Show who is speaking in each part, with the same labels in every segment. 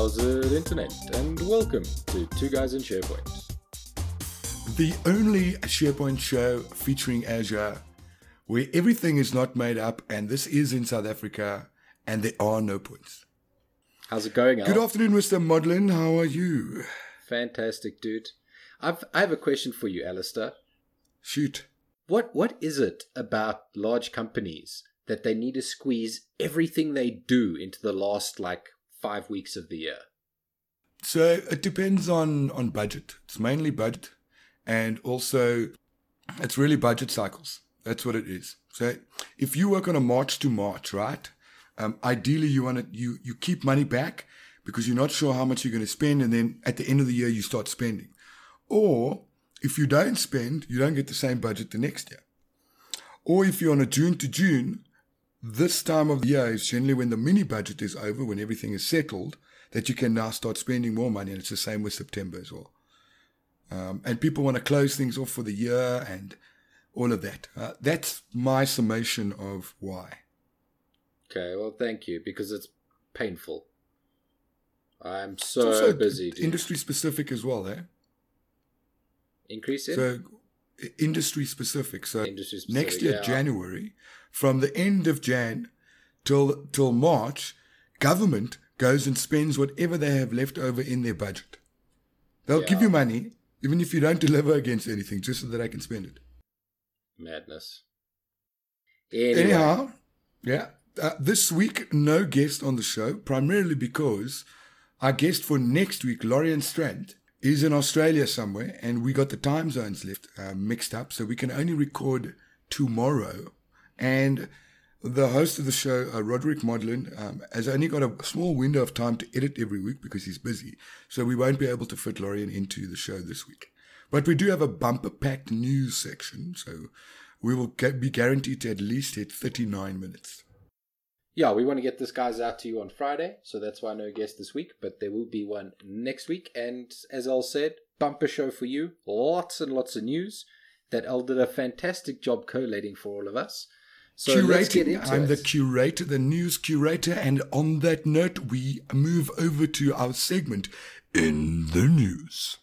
Speaker 1: How's it, Internet? And welcome to Two Guys in SharePoint.
Speaker 2: The only SharePoint show featuring Azure where everything is not made up, and this is in South Africa, and there are no points.
Speaker 1: How's it going, Al?
Speaker 2: Good afternoon, Mr. Modlin. How are you?
Speaker 1: Fantastic, dude. I've I have a question for you, Alistair.
Speaker 2: Shoot.
Speaker 1: What what is it about large companies that they need to squeeze everything they do into the last like five weeks of the year?
Speaker 2: So it depends on on budget. It's mainly budget, and also it's really budget cycles. That's what it is. So if you work on a March to March, right? Um, ideally, you want to you you keep money back because you're not sure how much you're going to spend, and then at the end of the year you start spending. Or if you don't spend, you don't get the same budget the next year. Or if you're on a June to June, this time of the year is generally when the mini budget is over, when everything is settled, that you can now start spending more money. And it's the same with September as well. Um, and people want to close things off for the year and all of that. Uh, that's my summation of why.
Speaker 1: Okay, well, thank you because it's painful. I'm so busy.
Speaker 2: Industry specific as well, eh?
Speaker 1: Increase in?
Speaker 2: So, industry specific. So,
Speaker 1: industry specific,
Speaker 2: next year,
Speaker 1: yeah.
Speaker 2: January, from the end of Jan till till March, government goes and spends whatever they have left over in their budget. They'll
Speaker 1: Yeah.
Speaker 2: give you money, even if you don't deliver against anything, just so that I can spend it.
Speaker 1: Madness. Anyway,
Speaker 2: Anyhow, yeah. Uh, this week, no guest on the show, primarily because our guest for next week, Loryan Strant, is in Australia somewhere, and we got the time zones left uh, mixed up, so we can only record tomorrow. And the host of the show, uh, Roderick Modlin, um, has only got a small window of time to edit every week because he's busy, so we won't be able to fit Loryan into the show this week. But we do have a bumper packed news section, so we will get, be guaranteed to at least hit 39 minutes.
Speaker 1: yeah, we want to get this guys out to you on Friday, so that's why no guest this week, but there will be one next week. And as Al said, bumper show for you, lots and lots of news that Al did a fantastic job collating for all of us. So
Speaker 2: Curating, I'm
Speaker 1: it.
Speaker 2: the curator, the news curator, and on that note, we move over to our segment in the news.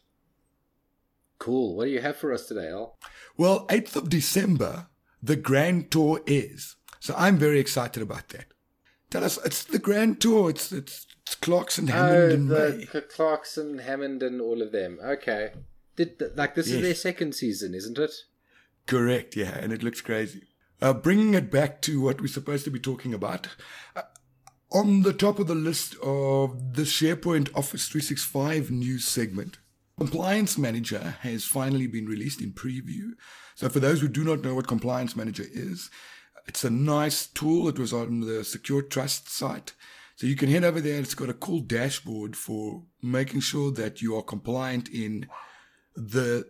Speaker 1: Cool. What do you have for us today, Al?
Speaker 2: Well, 8th of December, the Grand Tour is. So I'm very excited about that. Tell us, it's the Grand Tour. It's it's, it's Clarkson, oh, Hammond, and
Speaker 1: oh,
Speaker 2: May.
Speaker 1: the Cl- Clarkson, Hammond, and all of them. Okay. Did like this is their second season, isn't it?
Speaker 2: Correct, yeah, and it looks crazy. Uh, bringing it back to what we're supposed to be talking about, uh, on the top of the list of the SharePoint Office 365 news segment, Compliance Manager has finally been released in preview. So, for those who do not know what Compliance Manager is, it's a nice tool. It was on the Service Trust site. So, you can head over there. It's got a cool dashboard for making sure that you are compliant in the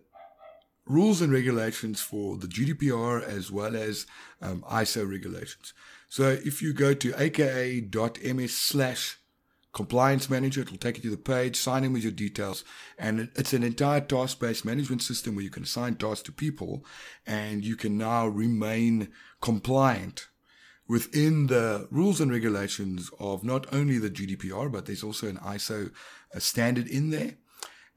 Speaker 2: rules and regulations for the GDPR as well as um, ISO regulations. So if you go to aka.ms slash compliance manager, it will take you to the page, sign in with your details, and it's an entire task-based management system where you can assign tasks to people and you can now remain compliant within the rules and regulations of not only the GDPR, but there's also an ISO standard in there.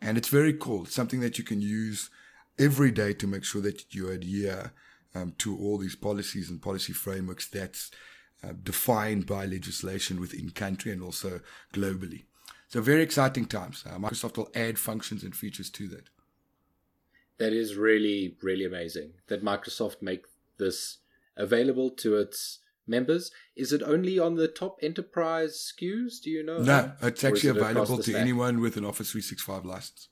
Speaker 2: And it's very cool. It's something that you can use every day to make sure that you adhere um, to all these policies and policy frameworks that's uh, defined by legislation within country and also globally. So very exciting times. Uh, Microsoft will add functions and features to that.
Speaker 1: That is really, really amazing that Microsoft make this available to its members. Is it only on the top enterprise SKUs? Do you know?
Speaker 2: No, it's actually
Speaker 1: it
Speaker 2: available to
Speaker 1: stack?
Speaker 2: anyone with an Office 365 license.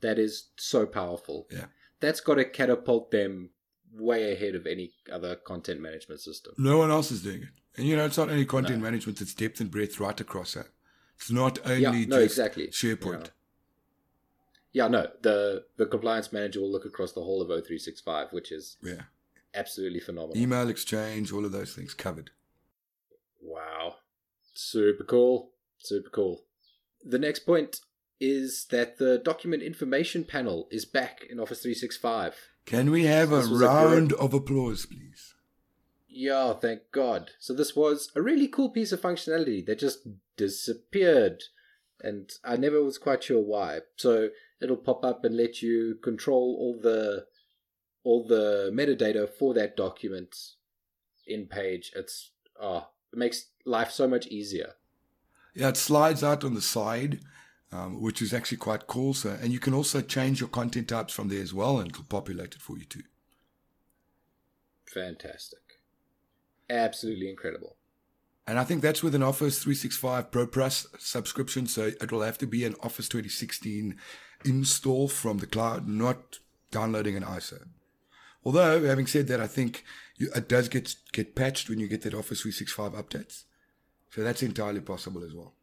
Speaker 1: That is so powerful.
Speaker 2: Yeah.
Speaker 1: That's got to catapult them way ahead of any other content management system.
Speaker 2: No one else is doing it. And you know, it's not only content
Speaker 1: No.
Speaker 2: management, it's depth and breadth right across that. It's not only
Speaker 1: Yeah, no,
Speaker 2: just
Speaker 1: exactly.
Speaker 2: SharePoint.
Speaker 1: Yeah. yeah, no, the the compliance manager will look across the whole of O365, which is
Speaker 2: Yeah.
Speaker 1: absolutely phenomenal.
Speaker 2: Email exchange, all of those things covered.
Speaker 1: Wow. Super cool. Super cool. The next point is that the document information panel is back in Office 365.
Speaker 2: Can we have a
Speaker 1: was a
Speaker 2: round of applause, please?
Speaker 1: Yeah, thank God. So this was a really cool piece of functionality that just disappeared and I never was quite sure why. So it'll pop up and let you control all the all the metadata for that document in page. It's oh, it makes life so much easier.
Speaker 2: Yeah, it slides out on the side, um, which is actually quite cool. So, and you can also change your content types from there as well, and it'll populate it for you too.
Speaker 1: Fantastic, absolutely incredible.
Speaker 2: And I think that's with an Office 365 Pro Plus subscription. So it will have to be an Office 2016 install from the cloud, not downloading an ISO. Although, having said that, I think it does get get patched when you get that Office 365 updates. So that's entirely possible as well.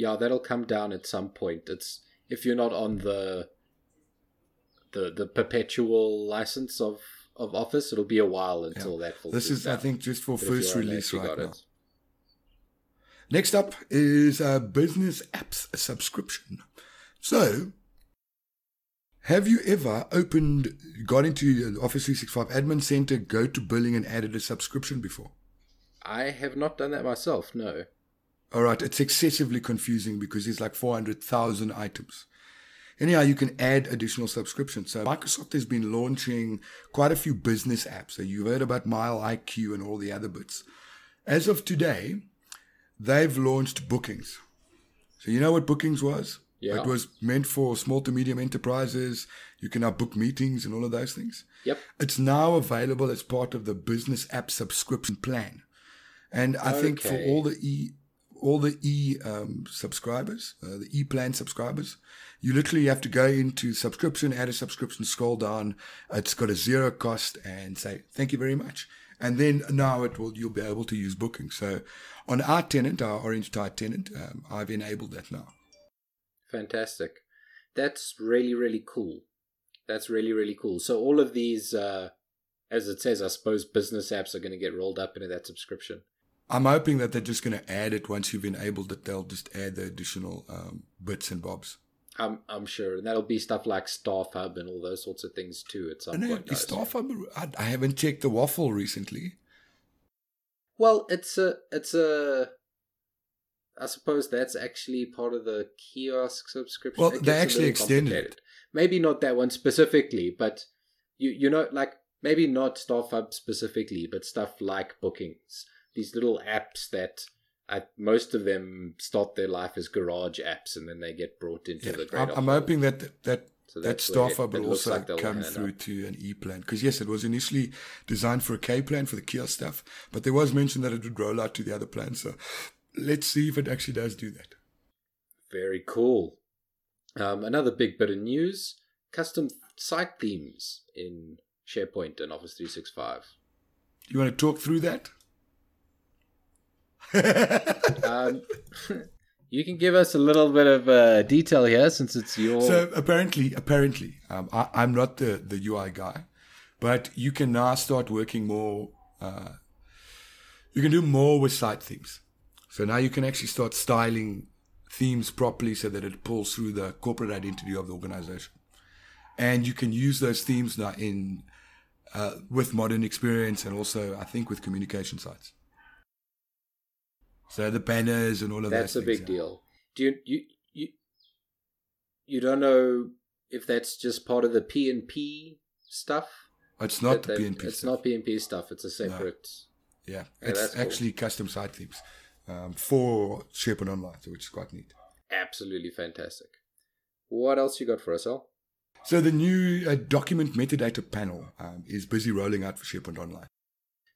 Speaker 1: Yeah, that'll come down at some point. It's if you're not on the the the perpetual license of of Office, it'll be a while until yeah. that.
Speaker 2: This is, down. I think, just for but first release right now. It. Next up is a business apps subscription. So, have you ever opened, got into Office 365 Admin Center, go to billing, and added a subscription before?
Speaker 1: I have not done that myself, no.
Speaker 2: All right, it's excessively confusing because there's like 400,000 items. Anyhow, you can add additional subscriptions. So Microsoft has been launching quite a few business apps. So you've heard about Mile IQ and all the other bits. As of today, they've launched Bookings. So you know what Bookings was? Yeah. It was meant for small to medium enterprises. You can now book meetings and all of those things.
Speaker 1: Yep.
Speaker 2: It's now available as part of the business app subscription plan. And I okay. think for all the e all the e um, subscribers, uh, the e plan subscribers, you literally have to go into subscription, add a subscription, scroll down. It's got a zero cost, and say thank you very much. And then now it will you'll be able to use booking. So on our tenant, our Orange Tie tenant, um, I've enabled that now.
Speaker 1: Fantastic. That's really really cool. That's really really cool. So all of these, uh, as it says, I suppose business apps are going to get rolled up into that subscription.
Speaker 2: I'm hoping that they're just going to add it once you've enabled it. They'll just add the additional um, bits and bobs.
Speaker 1: I'm I'm sure, and that'll be stuff like Staff Hub and all those sorts of things too. At some point,
Speaker 2: is Staff Hub. I, haven't checked the waffle recently.
Speaker 1: Well, it's a it's a. I suppose that's actually part of the kiosk subscription.
Speaker 2: Well, they actually extended it.
Speaker 1: Maybe not that one specifically, but you you know like maybe not Staff Hub specifically, but stuff like bookings these little apps that I, most of them start their life as garage apps and then they get brought into yeah, the great.
Speaker 2: I'm, I'm hoping that that so that Staff Hub will also like come through up. to an E plan because yes, it was initially designed for a K plan for the kiosk stuff, but there was mention that it would roll out to the other plans. So let's see if it actually does do that.
Speaker 1: Very cool. Um, another big bit of news: custom site themes in SharePoint and Office 365.
Speaker 2: You want to talk through that?
Speaker 1: um, you can give us a little bit of uh, detail here since it's your.
Speaker 2: So apparently, apparently, um, I, am not the the UI guy, but you can now start working more. Uh, you can do more with site themes. So now you can actually start styling themes properly so that it pulls through the corporate identity of the organization, and you can use those themes now in uh, with modern experience and also I think with communication sites. So the banners and all of
Speaker 1: that. That's a big deal. Do you you you you don't know if that's just part of the P and P stuff?
Speaker 2: It's not the PNP.
Speaker 1: It's stuff. not PNP stuff. It's a separate.
Speaker 2: No. Yeah, yeah, it's actually cool. custom site themes um, for SharePoint Online, which is quite neat.
Speaker 1: Absolutely fantastic. What else you got for us, Al?
Speaker 2: So the new uh, document metadata panel um, is busy rolling out for SharePoint Online.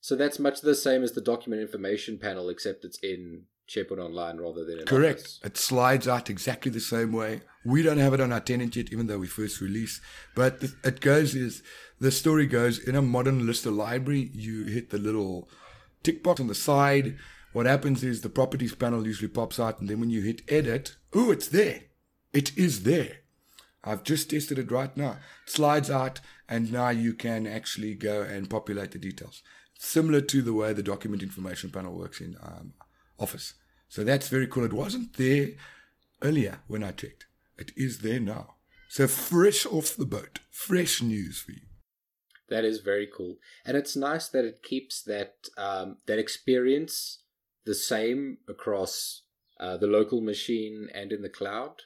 Speaker 1: So that's much the same as the document information panel, except it's in SharePoint Online rather than in
Speaker 2: Correct.
Speaker 1: Office.
Speaker 2: It slides out exactly the same way. We don't have it on our tenant yet, even though we first released. But it goes is the story goes in a modern Lister library. You hit the little tick box on the side. What happens is the properties panel usually pops out, and then when you hit edit, oh, it's there. It is there. I've just tested it right now. It slides out, and now you can actually go and populate the details similar to the way the document information panel works in um, Office. So that's very cool. It wasn't there earlier when I checked. It is there now. So fresh off the boat, fresh news for you.
Speaker 1: That is very cool, and it's nice that it keeps that um, that experience the same across uh, the local machine and in the cloud.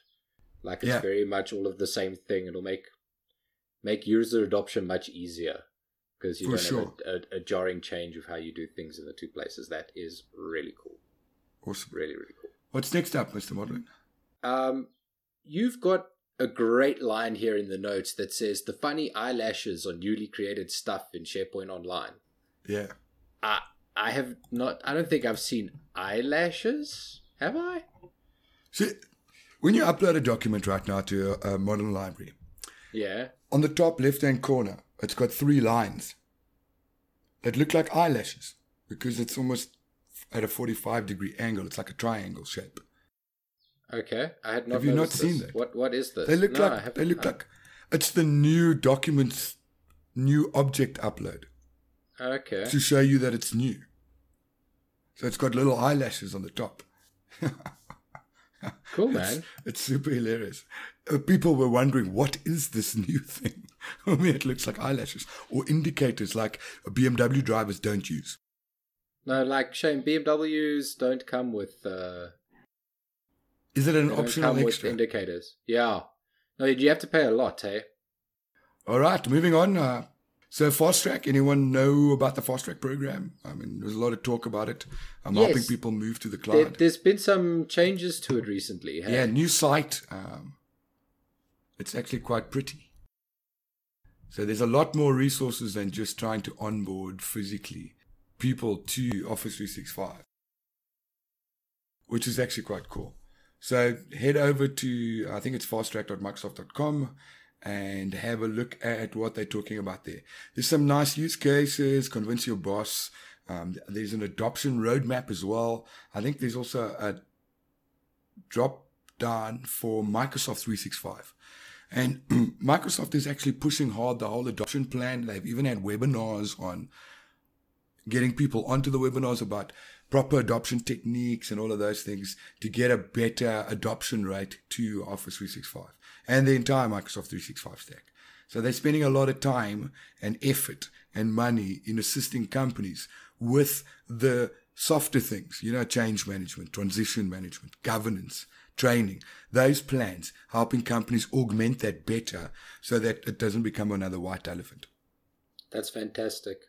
Speaker 1: Like it's
Speaker 2: Yeah.
Speaker 1: very much all of the same thing. It'll make make user adoption much easier because you
Speaker 2: For
Speaker 1: don't
Speaker 2: sure.
Speaker 1: have a, a, a jarring change of how you do things in the two places. That is really cool.
Speaker 2: Awesome.
Speaker 1: Really, really cool.
Speaker 2: What's next up, Mr. Modlin?
Speaker 1: Um, you've got a great line here in the notes that says the funny eyelashes on newly created stuff in SharePoint Online.
Speaker 2: Yeah.
Speaker 1: I I have not. I don't think I've seen eyelashes. Have I?
Speaker 2: See, when you upload a document right now to a, a modern library,
Speaker 1: Yeah.
Speaker 2: on the top left hand corner, it's got three lines that look like eyelashes because it's almost at a 45 degree angle. It's like a triangle shape.
Speaker 1: Okay. I had not.
Speaker 2: Have you not
Speaker 1: noticed
Speaker 2: seen that?
Speaker 1: What What is this?
Speaker 2: They look
Speaker 1: No,
Speaker 2: like they look
Speaker 1: no.
Speaker 2: like it's the new documents, new object upload
Speaker 1: Okay.
Speaker 2: to show you that it's new. So it's got little eyelashes on the top.
Speaker 1: Cool, man.
Speaker 2: It's super hilarious. Uh, people were wondering, what is this new thing? I mean, it looks like eyelashes or indicators like BMW drivers don't use.
Speaker 1: No, like Shane, BMWs don't come with. Uh,
Speaker 2: Is it an optional
Speaker 1: come with
Speaker 2: extra?
Speaker 1: indicators. Yeah. No, you have to pay a lot, hey.
Speaker 2: All right, moving on. Uh, so, Fast Track, anyone know about the Fast Track program? I mean, there's a lot of talk about it. I'm
Speaker 1: Yes.
Speaker 2: helping people move to the
Speaker 1: There,
Speaker 2: cloud.
Speaker 1: there's been some changes to it recently. Hey?
Speaker 2: Yeah, new site. Um, it's actually quite pretty. So there's a lot more resources than just trying to onboard physically people to Office 365, which is actually quite cool. So head over to, I think it's fasttrack.microsoft.com and have a look at what they're talking about there. There's some nice use cases, convince your boss. Um, there's an adoption roadmap as well. I think there's also a drop down for Microsoft 365. And Microsoft is actually pushing hard the whole adoption plan. They've even had webinars on getting people onto the webinars about proper adoption techniques and all of those things to get a better adoption rate to Office 365 and the entire Microsoft 365 stack. So they're spending a lot of time and effort and money in assisting companies with the softer things, you know, change management, transition management, governance, training, those plans, helping companies augment that better so that it doesn't become another white elephant.
Speaker 1: That's fantastic.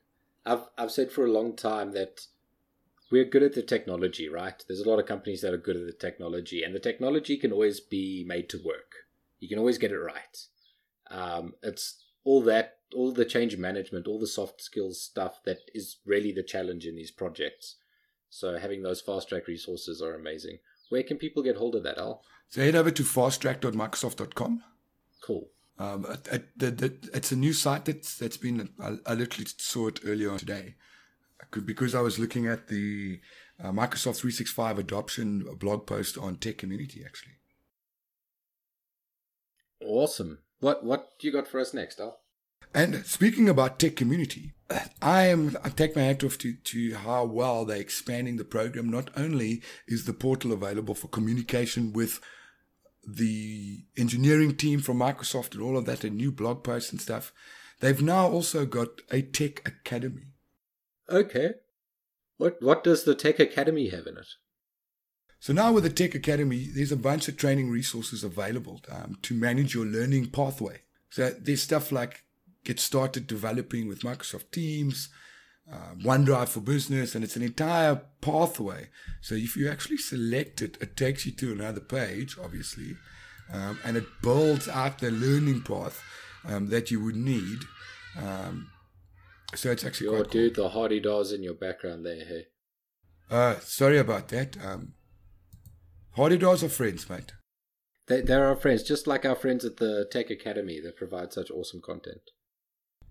Speaker 1: I've I've said for a long time that we're good at the technology, right? There's a lot of companies that are good at the technology, and the technology can always be made to work. You can always get it right. Um, it's all that, all the change management, all the soft skills stuff that is really the challenge in these projects. So having those fast track resources are amazing. Where can people get hold of that, Al?
Speaker 2: So head over to fasttrack.microsoft.com.
Speaker 1: Cool.
Speaker 2: Um, it, it, the, it's a new site that's that's been. I, I literally saw it earlier today, could, because I was looking at the uh, Microsoft 365 adoption blog post on Tech Community. Actually,
Speaker 1: Awesome. What what do you got for us next, Al?
Speaker 2: And speaking about Tech Community, I am. I take my hat off to to how well they're expanding the program. Not only is the portal available for communication with the engineering team from Microsoft and all of that, and new blog posts and stuff. They've now also got a tech academy.
Speaker 1: Okay. What what does the Tech Academy have in it?
Speaker 2: So now with the Tech Academy, there's a bunch of training resources available um, to manage your learning pathway. So there's stuff like get started developing with Microsoft Teams, uh, OneDrive for Business, and it's an entire pathway. So if you actually select it, it takes you to another page, obviously, um, and it builds out the learning path um, that you would need. Um, so it's actually
Speaker 1: Yo,
Speaker 2: quite cool.
Speaker 1: dude, the hardy dolls in your background there, hey.
Speaker 2: Uh, sorry about that. Um, Hardy Dolls are friends, mate.
Speaker 1: They, they're our friends, just like our friends at the Tech Academy that provide such awesome content.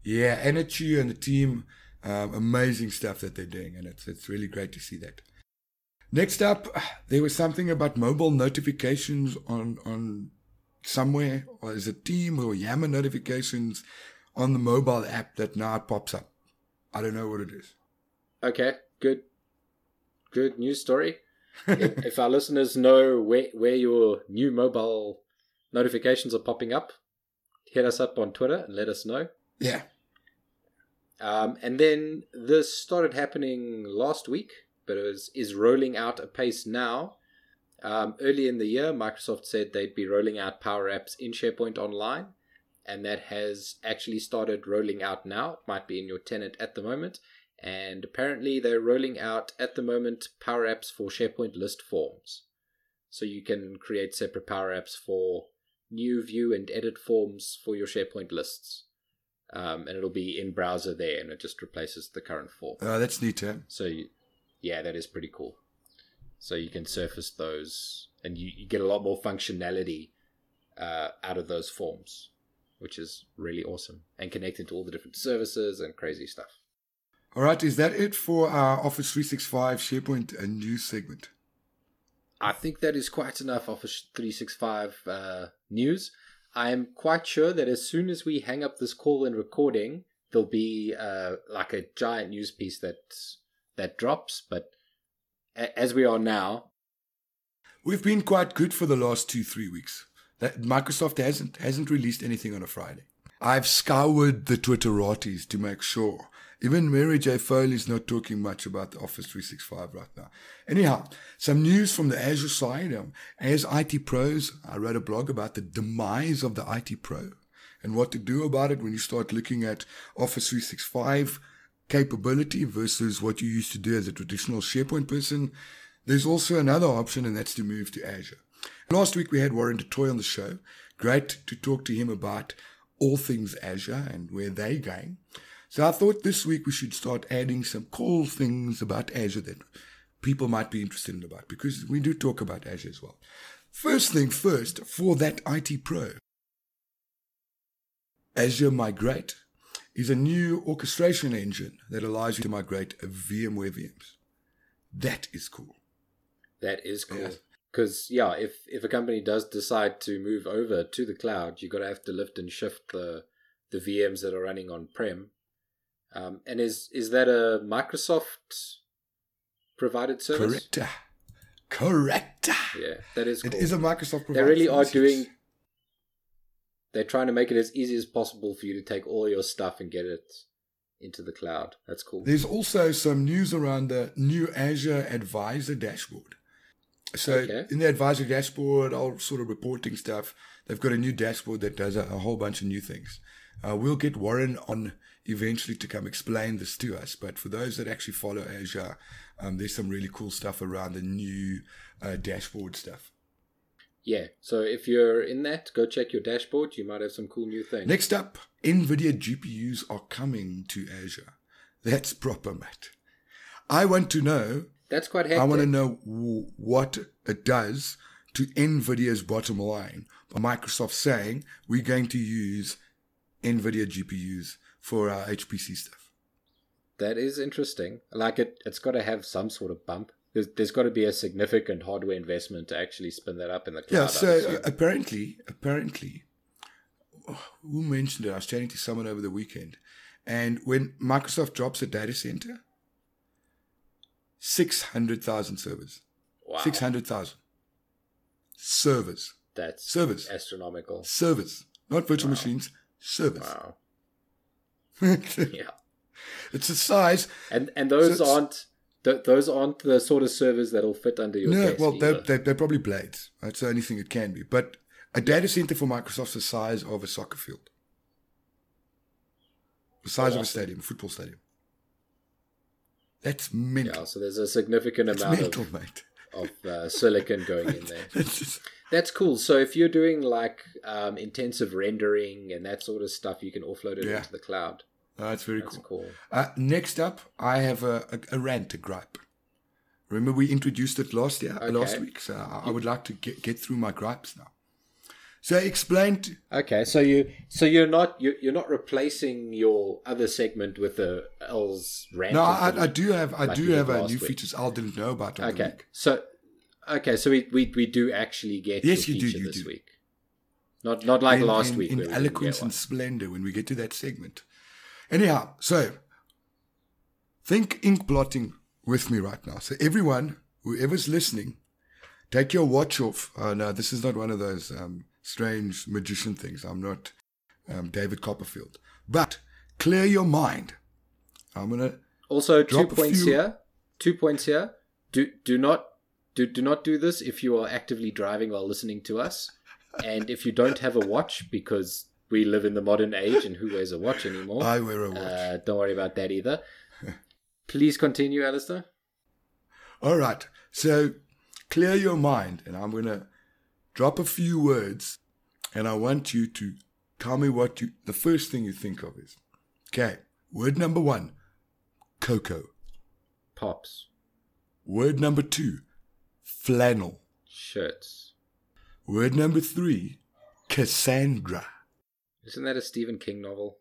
Speaker 2: Yeah, Anna Chu and the team, um, amazing stuff that they're doing, and it's it's really great to see that. Next up, there was something about mobile notifications on on somewhere, or is it Team or Yammer notifications on the mobile app that now pops up. I don't know what it is.
Speaker 1: Okay, good. Good news story. if, if our listeners know where, where your new mobile notifications are popping up, hit us up on Twitter and let us know.
Speaker 2: Yeah,
Speaker 1: Um, and then this started happening last week, but it was, is rolling out a pace now. Um, early in the year, Microsoft said they'd be rolling out Power Apps in SharePoint Online, and that has actually started rolling out now. It might be in your tenant at the moment, and apparently they're rolling out at the moment Power Apps for SharePoint list forms. So you can create separate Power Apps for new view and edit forms for your SharePoint lists. Um, and it'll be in browser there, and it just replaces the current form.
Speaker 2: Uh, that's neat, eh?
Speaker 1: So, you, yeah, that is pretty cool. So you can surface those, and you, you get a lot more functionality uh, out of those forms, which is really awesome, and connected to all the different services and crazy stuff.
Speaker 2: All right, is that it for our Office 365 SharePoint and news segment?
Speaker 1: I think that is quite enough Office 365 uh, news. I am quite sure that as soon as we hang up this call and recording, there'll be uh, like a giant news piece that that drops. But a- as we are now,
Speaker 2: We've been quite good for the last two, three weeks. That Microsoft hasn't hasn't released anything on a Friday. I've scoured the Twitterati to make sure. Even Mary Jo Foley's not talking much about the Office 365 right now. Anyhow, some news from the Azure side. Um, as IT pros, I wrote a blog about the demise of the IT pro and what to do about it when you start looking at Office 365 capability versus what you used to do as a traditional SharePoint person. There's also another option, and that's to move to Azure. Last week we had Warren du Toit on the show. Great to talk to him about all things Azure and where they're going. So I thought this week we should start adding some cool things about Azure that people might be interested in about because we do talk about Azure as well. First thing first, for that IT pro, Azure Migrate is a new orchestration engine that allows you to migrate VMware VMs. That is cool.
Speaker 1: that is cool. Because yeah, if if a company does decide to move over to the cloud, you're gonna have to lift and shift the the VMs that are running on prem. Um, and is is that a Microsoft provided service?
Speaker 2: Correct. Correct.
Speaker 1: Yeah, that is cool.
Speaker 2: It is a Microsoft Provided they
Speaker 1: really are doing they're trying to make it as easy as possible for you to take all your stuff and get it into the cloud. That's cool.
Speaker 2: There's also some news around the new Azure Advisor dashboard. So
Speaker 1: Okay.
Speaker 2: in the Advisor dashboard, all sort of reporting stuff, they've got a new dashboard that does a, a whole bunch of new things. Uh, we'll get Warren on eventually to come explain this to us. But for those that actually follow Azure, um, there's some really cool stuff around the new uh, dashboard stuff.
Speaker 1: Yeah. So if you're in that, go check your dashboard. You might have some cool new things.
Speaker 2: Next up, NVIDIA GPUs are coming to Azure. That's proper, mate. I want to know
Speaker 1: That's quite hectic.
Speaker 2: I want to know w- what it does to NVIDIA's bottom line by Microsoft saying we're going to use NVIDIA GPUs for our HPC stuff.
Speaker 1: That is interesting. Like it, it's got to have some sort of bump. There's, there's got to be a significant hardware investment to actually spin that up in the cloud.
Speaker 2: Yeah, so uh, apparently, apparently, oh, who mentioned it? I was chatting to someone over the weekend. And when Microsoft drops a data center, 600,000 servers.
Speaker 1: wow,
Speaker 2: 600,000 servers.
Speaker 1: that's
Speaker 2: servers.
Speaker 1: astronomical.
Speaker 2: Servers. Not virtual
Speaker 1: Wow.
Speaker 2: machines, servers.
Speaker 1: Wow, yeah.
Speaker 2: it's the size.
Speaker 1: and and those
Speaker 2: So
Speaker 1: aren't th- those aren't the sort of servers that'll fit under your
Speaker 2: No, well, they're, they're, they're probably blades. That's the only thing it can be. But a data center for Microsoft's the size of a soccer field, the size of a stadium, a football stadium. That's mental.
Speaker 1: yeah, so there's a significant
Speaker 2: That's
Speaker 1: amount
Speaker 2: mental,
Speaker 1: of, of uh, silicon going in there.
Speaker 2: That's
Speaker 1: cool. So if you're doing like um, intensive rendering and that sort of stuff, you can offload it
Speaker 2: Yeah.
Speaker 1: into the cloud.
Speaker 2: that's very
Speaker 1: That's
Speaker 2: cool.
Speaker 1: cool.
Speaker 2: Uh, next up, I have a, a, a rant, a gripe. Remember, we introduced it last year, uh, last week. So I, would like to get, get through my gripes now. So I explained
Speaker 1: Okay, so you so you're not you're, you're not replacing your other segment with the L's rant.
Speaker 2: No, I, I do have I
Speaker 1: like
Speaker 2: do have a new
Speaker 1: week.
Speaker 2: features I didn't know about
Speaker 1: Okay, so okay, so we we, we do actually get
Speaker 2: Yes, you do, you
Speaker 1: this
Speaker 2: do.
Speaker 1: week. Not not like
Speaker 2: in,
Speaker 1: last
Speaker 2: in,
Speaker 1: week.
Speaker 2: in
Speaker 1: where we
Speaker 2: eloquence and splendor when we get to that segment. Anyhow, so think ink blotting with me right now. So everyone, whoever's listening, take your watch off. Oh no, this is not one of those um, strange magician things. I'm not um, David Copperfield. But clear your mind. I'm gonna
Speaker 1: Also, two points here. Two points here. Do do not do do not do this if you are actively driving while listening to us, and if you don't have a watch because we live in the modern age and who wears a watch anymore.
Speaker 2: I wear a watch.
Speaker 1: Uh, don't worry about that either. Please continue, Alistair.
Speaker 2: All right. So clear your mind, and I'm going to drop a few words, and I want you to tell me what you, the first thing you think of is. Okay. Word number one cocoa.
Speaker 1: Pops.
Speaker 2: Word number two flannel.
Speaker 1: Shirts.
Speaker 2: Word number three Cassandra.
Speaker 1: Isn't that a Stephen King novel?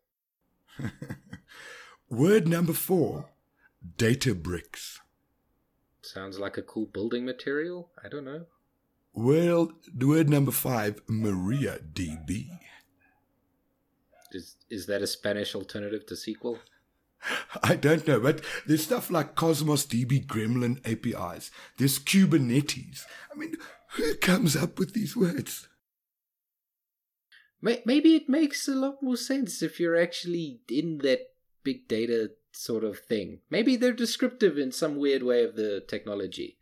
Speaker 2: Word number four Databricks.
Speaker 1: Sounds like a cool building material. I don't know.
Speaker 2: Word, word number five Maria DB.
Speaker 1: Is is that a Spanish alternative to SQL?
Speaker 2: I don't know, but there's stuff like Cosmos DB Gremlin APIs. There's Kubernetes. I mean, who comes up with these words?
Speaker 1: Maybe it makes a lot more sense if you're actually in that big data sort of thing. Maybe they're descriptive in some weird way of the technology.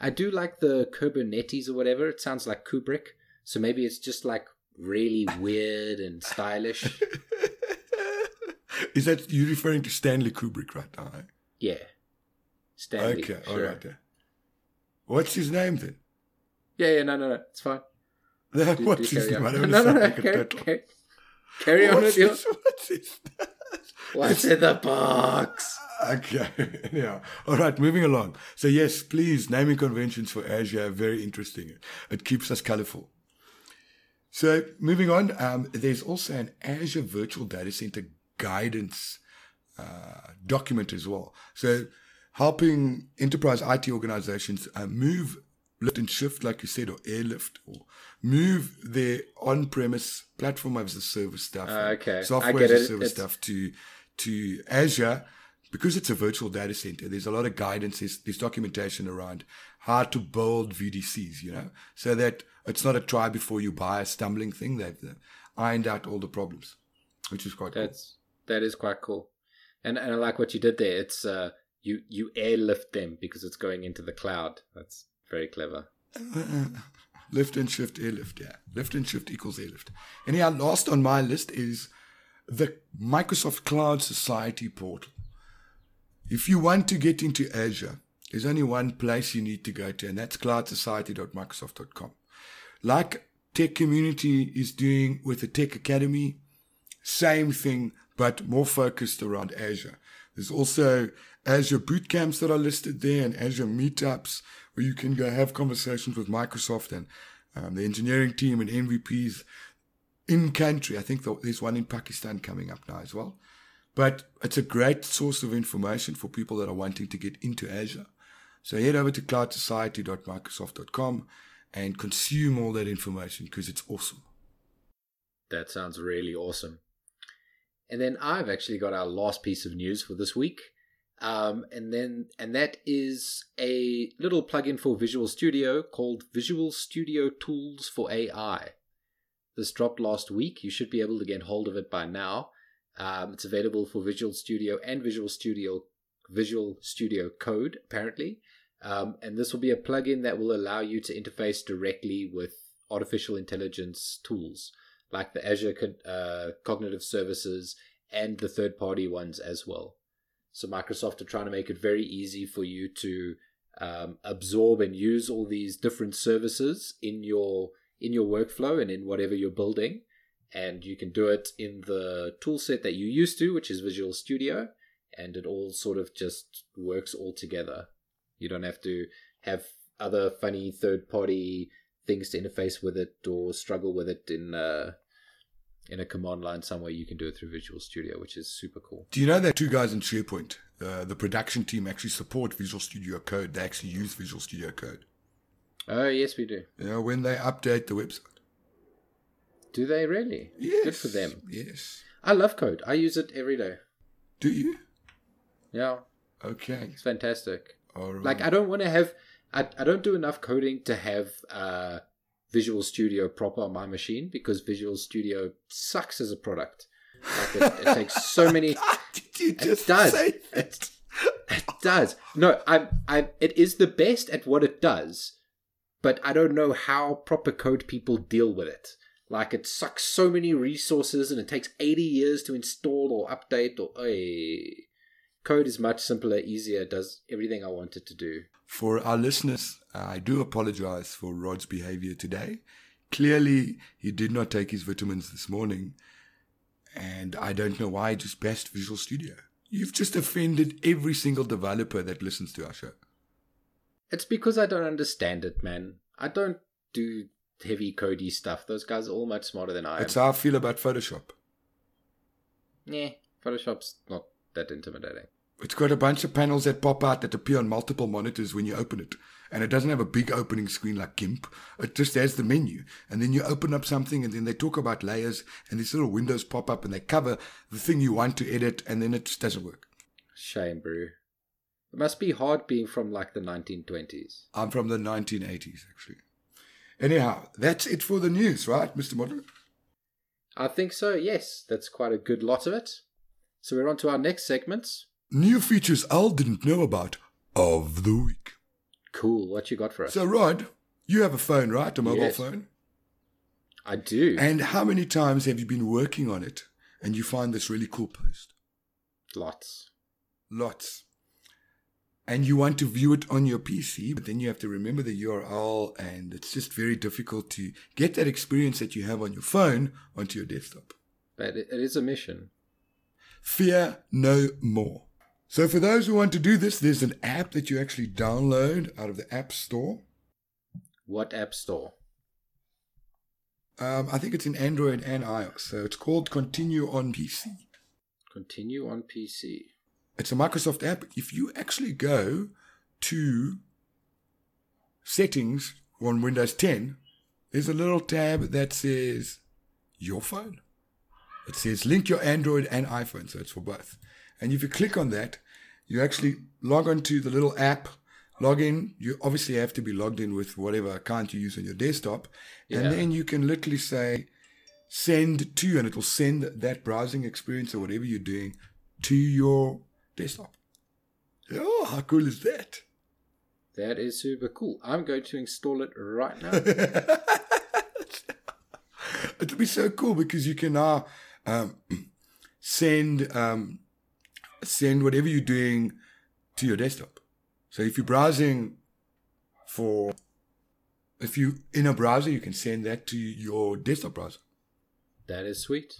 Speaker 1: I do like the Kubernetes or whatever. It sounds like Kubrick. So maybe it's just like really weird and stylish.
Speaker 2: Is that you referring to Stanley Kubrick right now? Eh?
Speaker 1: Yeah. Stanley.
Speaker 2: Okay,
Speaker 1: sure.
Speaker 2: all right. Then. What's his name then?
Speaker 1: Yeah, yeah, no, no, no. It's fine. Do-
Speaker 2: What's
Speaker 1: do
Speaker 2: his name?
Speaker 1: on.
Speaker 2: I don't
Speaker 1: no, no, no.
Speaker 2: to like
Speaker 1: Carry, carry, carry on
Speaker 2: What's
Speaker 1: with your.
Speaker 2: what's his
Speaker 1: What's in the box?
Speaker 2: Okay, yeah. All right, moving along. So yes, please, naming conventions for Azure are very interesting. It keeps us colorful. So moving on, um, there's also an Azure Virtual Data Center guidance uh, document as well. So helping enterprise IT organizations uh, move lift and shift, like you said, or airlift, or move their on-premise platform as a service stuff, and
Speaker 1: okay. I
Speaker 2: software as a service
Speaker 1: It's-
Speaker 2: stuff to to Azure because it's a virtual data center. There's a lot of guidance. There's, there's documentation around how to build VDCs, you know, so that it's not a try before you buy a stumbling thing. They've uh, ironed out all the problems, which is quite
Speaker 1: That's that is quite cool, and and I like what you did there. It's uh you you airlift them because it's going into the cloud. That's very clever.
Speaker 2: Lift and shift, airlift, yeah. Lift and shift equals airlift. Anyhow, last on my list is the Microsoft Cloud Society portal. If you want to get into Azure, there's only one place you need to go to, and that's cloudsociety.microsoft.com. Like Tech Community is doing with the Tech Academy, same thing, but more focused around Azure. There's also Azure boot camps that are listed there and Azure meetups where you can go have conversations with Microsoft and um, the engineering team and MVPs in country. I think there's one in Pakistan coming up now as well. But it's a great source of information for people that are wanting to get into Azure. So head over to cloudsociety.microsoft.com and consume all that information because it's awesome.
Speaker 1: That sounds really awesome. And then I've actually got our last piece of news for this week. Um, and then and that is a little plugin for Visual Studio called Visual Studio Tools for AI. This dropped last week. You should be able to get hold of it by now. Um, it's available for Visual Studio and Visual Studio Visual Studio Code apparently. Um, and this will be a plugin that will allow you to interface directly with artificial intelligence tools like the Azure uh, Cognitive Services and the third party ones as well. So Microsoft are trying to make it very easy for you to um, absorb and use all these different services in your in your workflow and in whatever you're building. And you can do it in the toolset that you used to, which is Visual Studio, and it all sort of just works all together. You don't have to have other funny third party things to interface with it or struggle with it in uh, in a command line somewhere. You can do it through Visual Studio, which is super cool.
Speaker 2: Do you know that two guys in SharePoint, uh, the production team actually support Visual Studio Code? They actually use Visual Studio Code.
Speaker 1: Oh yes, we do.
Speaker 2: You know, when they update the website.
Speaker 1: Do they really?
Speaker 2: Yes.
Speaker 1: Good for them.
Speaker 2: Yes.
Speaker 1: I love code. I use it every day.
Speaker 2: Do you?
Speaker 1: Yeah,
Speaker 2: Okay.
Speaker 1: it's fantastic.
Speaker 2: All right.
Speaker 1: Like I don't want to have. I, I don't do enough coding to have uh, Visual Studio proper on my machine because Visual Studio sucks as a product. Like it, it takes so many.
Speaker 2: Did you
Speaker 1: It
Speaker 2: just
Speaker 1: does.
Speaker 2: say
Speaker 1: It, it does. No, I'm. I'm. It is the best at what it does, but I don't know how proper code people deal with it. Like it sucks so many resources, and it takes eighty years to install or update. Or hey, code is much simpler, easier. Does everything I want it to do.
Speaker 2: For our listeners, I do apologize for Rod's behavior today. Clearly, he did not take his vitamins this morning, and I don't know why. Just best Visual Studio. You've just offended every single developer that listens to our show.
Speaker 1: It's because I don't understand it, man. I don't do heavy codey stuff. Those guys are all much smarter than I am.
Speaker 2: That's how I feel about Photoshop.
Speaker 1: Yeah, Photoshop's not that intimidating.
Speaker 2: It's got a bunch of panels that pop out that appear on multiple monitors when you open it. And it doesn't have a big opening screen like GIMP. It just has the menu. And then you open up something and then they talk about layers and these little windows pop up and they cover the thing you want to edit and then it just doesn't work.
Speaker 1: Shame, bro. It must be hard being from like the 1920s.
Speaker 2: I'm from the 1980s, actually. Anyhow, that's it for the news, right, Mr. Model?
Speaker 1: I think so, yes. That's quite a good lot of it. So we're on to our next segments.
Speaker 2: New features Al didn't know about of the week.
Speaker 1: Cool. What you got for us?
Speaker 2: So, Rod, you have a phone, right? A mobile
Speaker 1: Yes.
Speaker 2: phone?
Speaker 1: I do.
Speaker 2: And how many times have you been working on it and you find this really cool post?
Speaker 1: Lots.
Speaker 2: Lots. And you want to view it on your PC, but then you have to remember the URL, and it's just very difficult to get that experience that you have on your phone onto your desktop.
Speaker 1: But it, it is a mission.
Speaker 2: Fear no more. So, for those who want to do this, there's an app that you actually download out of the App Store.
Speaker 1: What app store?
Speaker 2: Um, I think it's in Android and iOS. So, it's called Continue on PC.
Speaker 1: Continue on PC.
Speaker 2: It's a Microsoft app. If you actually go to settings on Windows 10, there's a little tab that says your phone. It says link your Android and iPhone, so it's for both. And if you click on that, you actually log onto the little app, log in. You obviously have to be logged in with whatever account you use on your desktop. And
Speaker 1: Yeah.
Speaker 2: then you can literally say send to, and it will send that browsing experience or whatever you're doing to your desktop. Oh, how cool is that?
Speaker 1: That is super cool. I'm going to install it right now.
Speaker 2: It'll be so cool because you can now um, send um, send whatever you're doing to your desktop. So if you're browsing for, if you in a browser, you can send that to your desktop browser.
Speaker 1: that is sweet.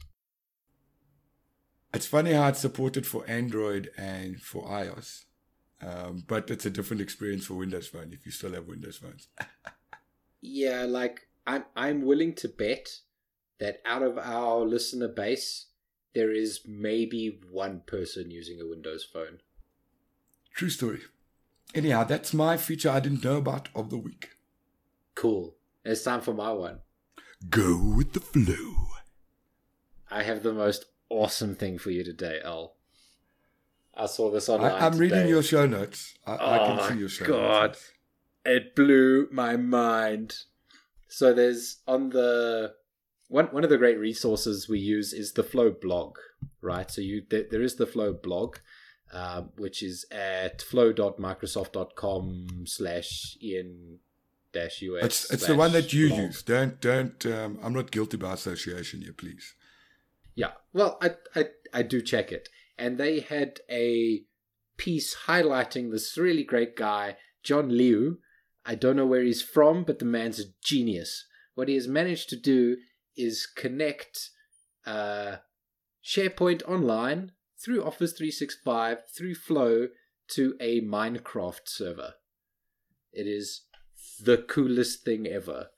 Speaker 2: It's funny how it's supported for Android and for iOS, um, but it's a different experience for Windows Phone if you still have Windows phones.
Speaker 1: Yeah, like I'm I'm willing to bet that out of our listener base, there is maybe one person using a Windows phone.
Speaker 2: True story. Anyhow, that's my feature I didn't know about of the week.
Speaker 1: Cool. It's time for my one.
Speaker 2: Go with the flow.
Speaker 1: I have the most awesome thing for you today, Al. I saw this online.
Speaker 2: I, I'm reading your show notes. I, I
Speaker 1: Oh
Speaker 2: can
Speaker 1: my
Speaker 2: see your show
Speaker 1: God.
Speaker 2: notes.
Speaker 1: it blew my mind. So there's on the one one of the great resources we use is the Flow blog, right? So you there, there is the Flow blog, um, which is at flow.microsoft.com slash in dash us.
Speaker 2: It's it's the one that you
Speaker 1: blog.
Speaker 2: use. Don't don't. Um, I'm not guilty by association here, please.
Speaker 1: Yeah. Well, I, I I do check it, and they had a piece highlighting this really great guy, John Liu. I don't know where he's from, but the man's a genius. What he has managed to do is connect uh, SharePoint Online through Office 365 through Flow to a Minecraft server. It is the coolest thing ever.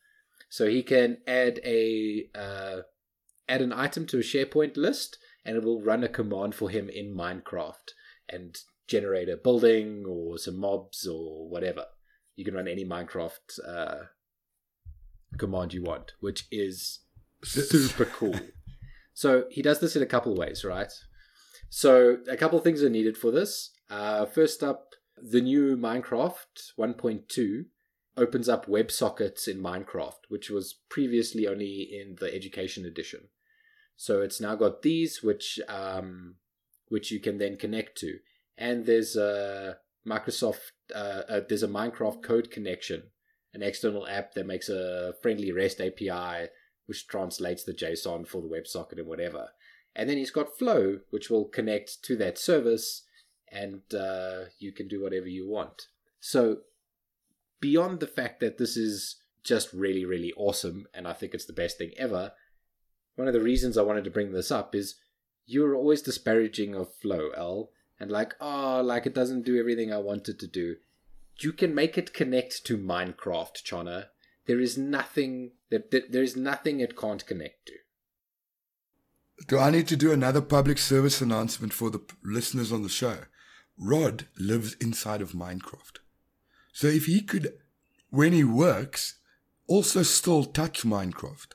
Speaker 1: So he can add a uh, add an item to a SharePoint list, and it will run a command for him in Minecraft and generate a building or some mobs or whatever. You can run any Minecraft uh, command you want, which is super cool. So he does this in a couple of ways, right? So a couple of things are needed for this. Uh, first up, the new Minecraft 1.2 opens up WebSockets in Minecraft, which was previously only in the Education Edition. So it's now got these, which um, which you can then connect to, and there's a Microsoft, uh, uh, there's a Minecraft code connection, an external app that makes a friendly REST API which translates the JSON for the WebSocket and whatever. And then he's got Flow, which will connect to that service, and uh, you can do whatever you want. So, beyond the fact that this is just really, really awesome, and I think it's the best thing ever, one of the reasons I wanted to bring this up is you're always disparaging of Flow, L, and like, oh, like it doesn't do everything I wanted to do. You can make it connect to Minecraft, Chana. There is nothing that, that there is nothing it can't connect to.
Speaker 2: Do I need to do another public service announcement for the listeners on the show? Rod lives inside of Minecraft. So if he could, when he works, also still touch Minecraft,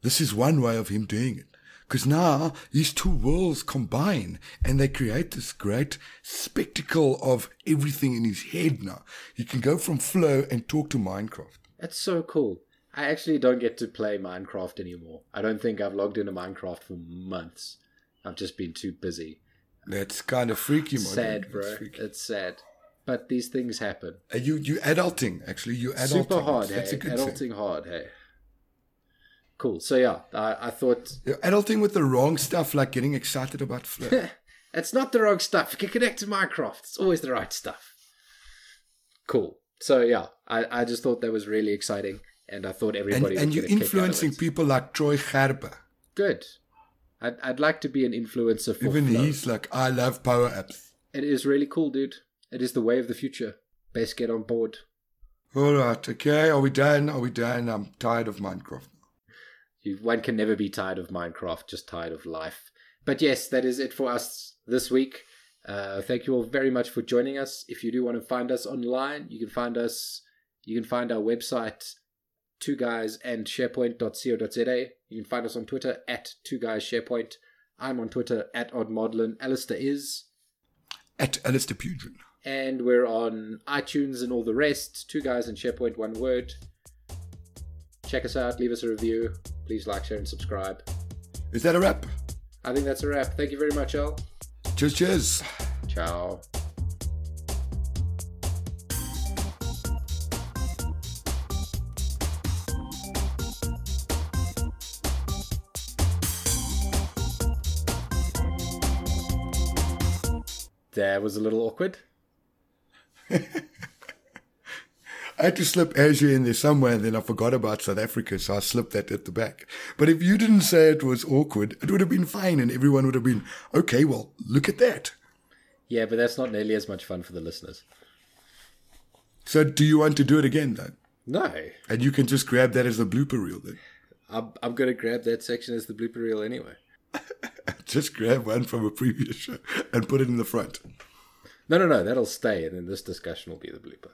Speaker 2: this is one way of him doing it. Because now these two worlds combine and they create this great spectacle of everything in his head now. He can go from flow and talk to Minecraft.
Speaker 1: That's so cool. I actually don't get to play Minecraft anymore. I don't think I've logged into Minecraft for months. I've just been too busy.
Speaker 2: That's kind of freaky, man.
Speaker 1: Sad, bro. It's sad. But these things happen.
Speaker 2: Uh, you you adulting actually. You adulting.
Speaker 1: Super hard.
Speaker 2: That's
Speaker 1: hey?
Speaker 2: a good
Speaker 1: adulting
Speaker 2: thing.
Speaker 1: hard. Hey. Cool. So yeah, I, I thought
Speaker 2: You're adulting with the wrong stuff, like getting excited about flow.
Speaker 1: it's not the wrong stuff. You can connect to Minecraft. It's always the right stuff. Cool. So yeah, I, I just thought that was really exciting, and I thought
Speaker 2: and
Speaker 1: everybody
Speaker 2: and
Speaker 1: would
Speaker 2: you're
Speaker 1: get a kick out of
Speaker 2: influencing people like Troy Gerber.
Speaker 1: Good. I'd, I'd like to be an influencer for
Speaker 2: Even
Speaker 1: Flow.
Speaker 2: he's like, I love power apps.
Speaker 1: It is really cool, dude. It is the way of the future. Best get on board.
Speaker 2: All right, okay. Are we done? Are we done? I'm tired of Minecraft.
Speaker 1: You, one can never be tired of Minecraft, just tired of life. But yes, that is it for us this week. Uh, thank you all very much for joining us. If you do want to find us online, you can find us. You can find our website, two guys and sharepoint.co.za. You can find us on Twitter at two guys sharepoint. I'm on Twitter at oddmodlin. Alistair is.
Speaker 2: At Alistair Pugin.
Speaker 1: and we're on iTunes and all the rest. Two guys and SharePoint, one word. Check us out, leave us a review. Please like, share, and subscribe.
Speaker 2: Is that a wrap?
Speaker 1: I think that's a wrap. Thank you very much, Al.
Speaker 2: Cheers, cheers.
Speaker 1: Ciao. That was a little awkward.
Speaker 2: I had to slip Asia in there somewhere, and then I forgot about South Africa, so I slipped that at the back. But if you didn't say it was awkward, it would have been fine, and everyone would have been, okay, well, look at that.
Speaker 1: Yeah, but that's not nearly as much fun for the listeners.
Speaker 2: So, do you want to do it again, then?
Speaker 1: No,
Speaker 2: And you can just grab that as the blooper reel, then.
Speaker 1: I'm, I'm going to grab that section as the blooper reel anyway.
Speaker 2: Just grab one from a previous show and put it in the front.
Speaker 1: No, no, no, that'll stay, and then this discussion will be the blooper.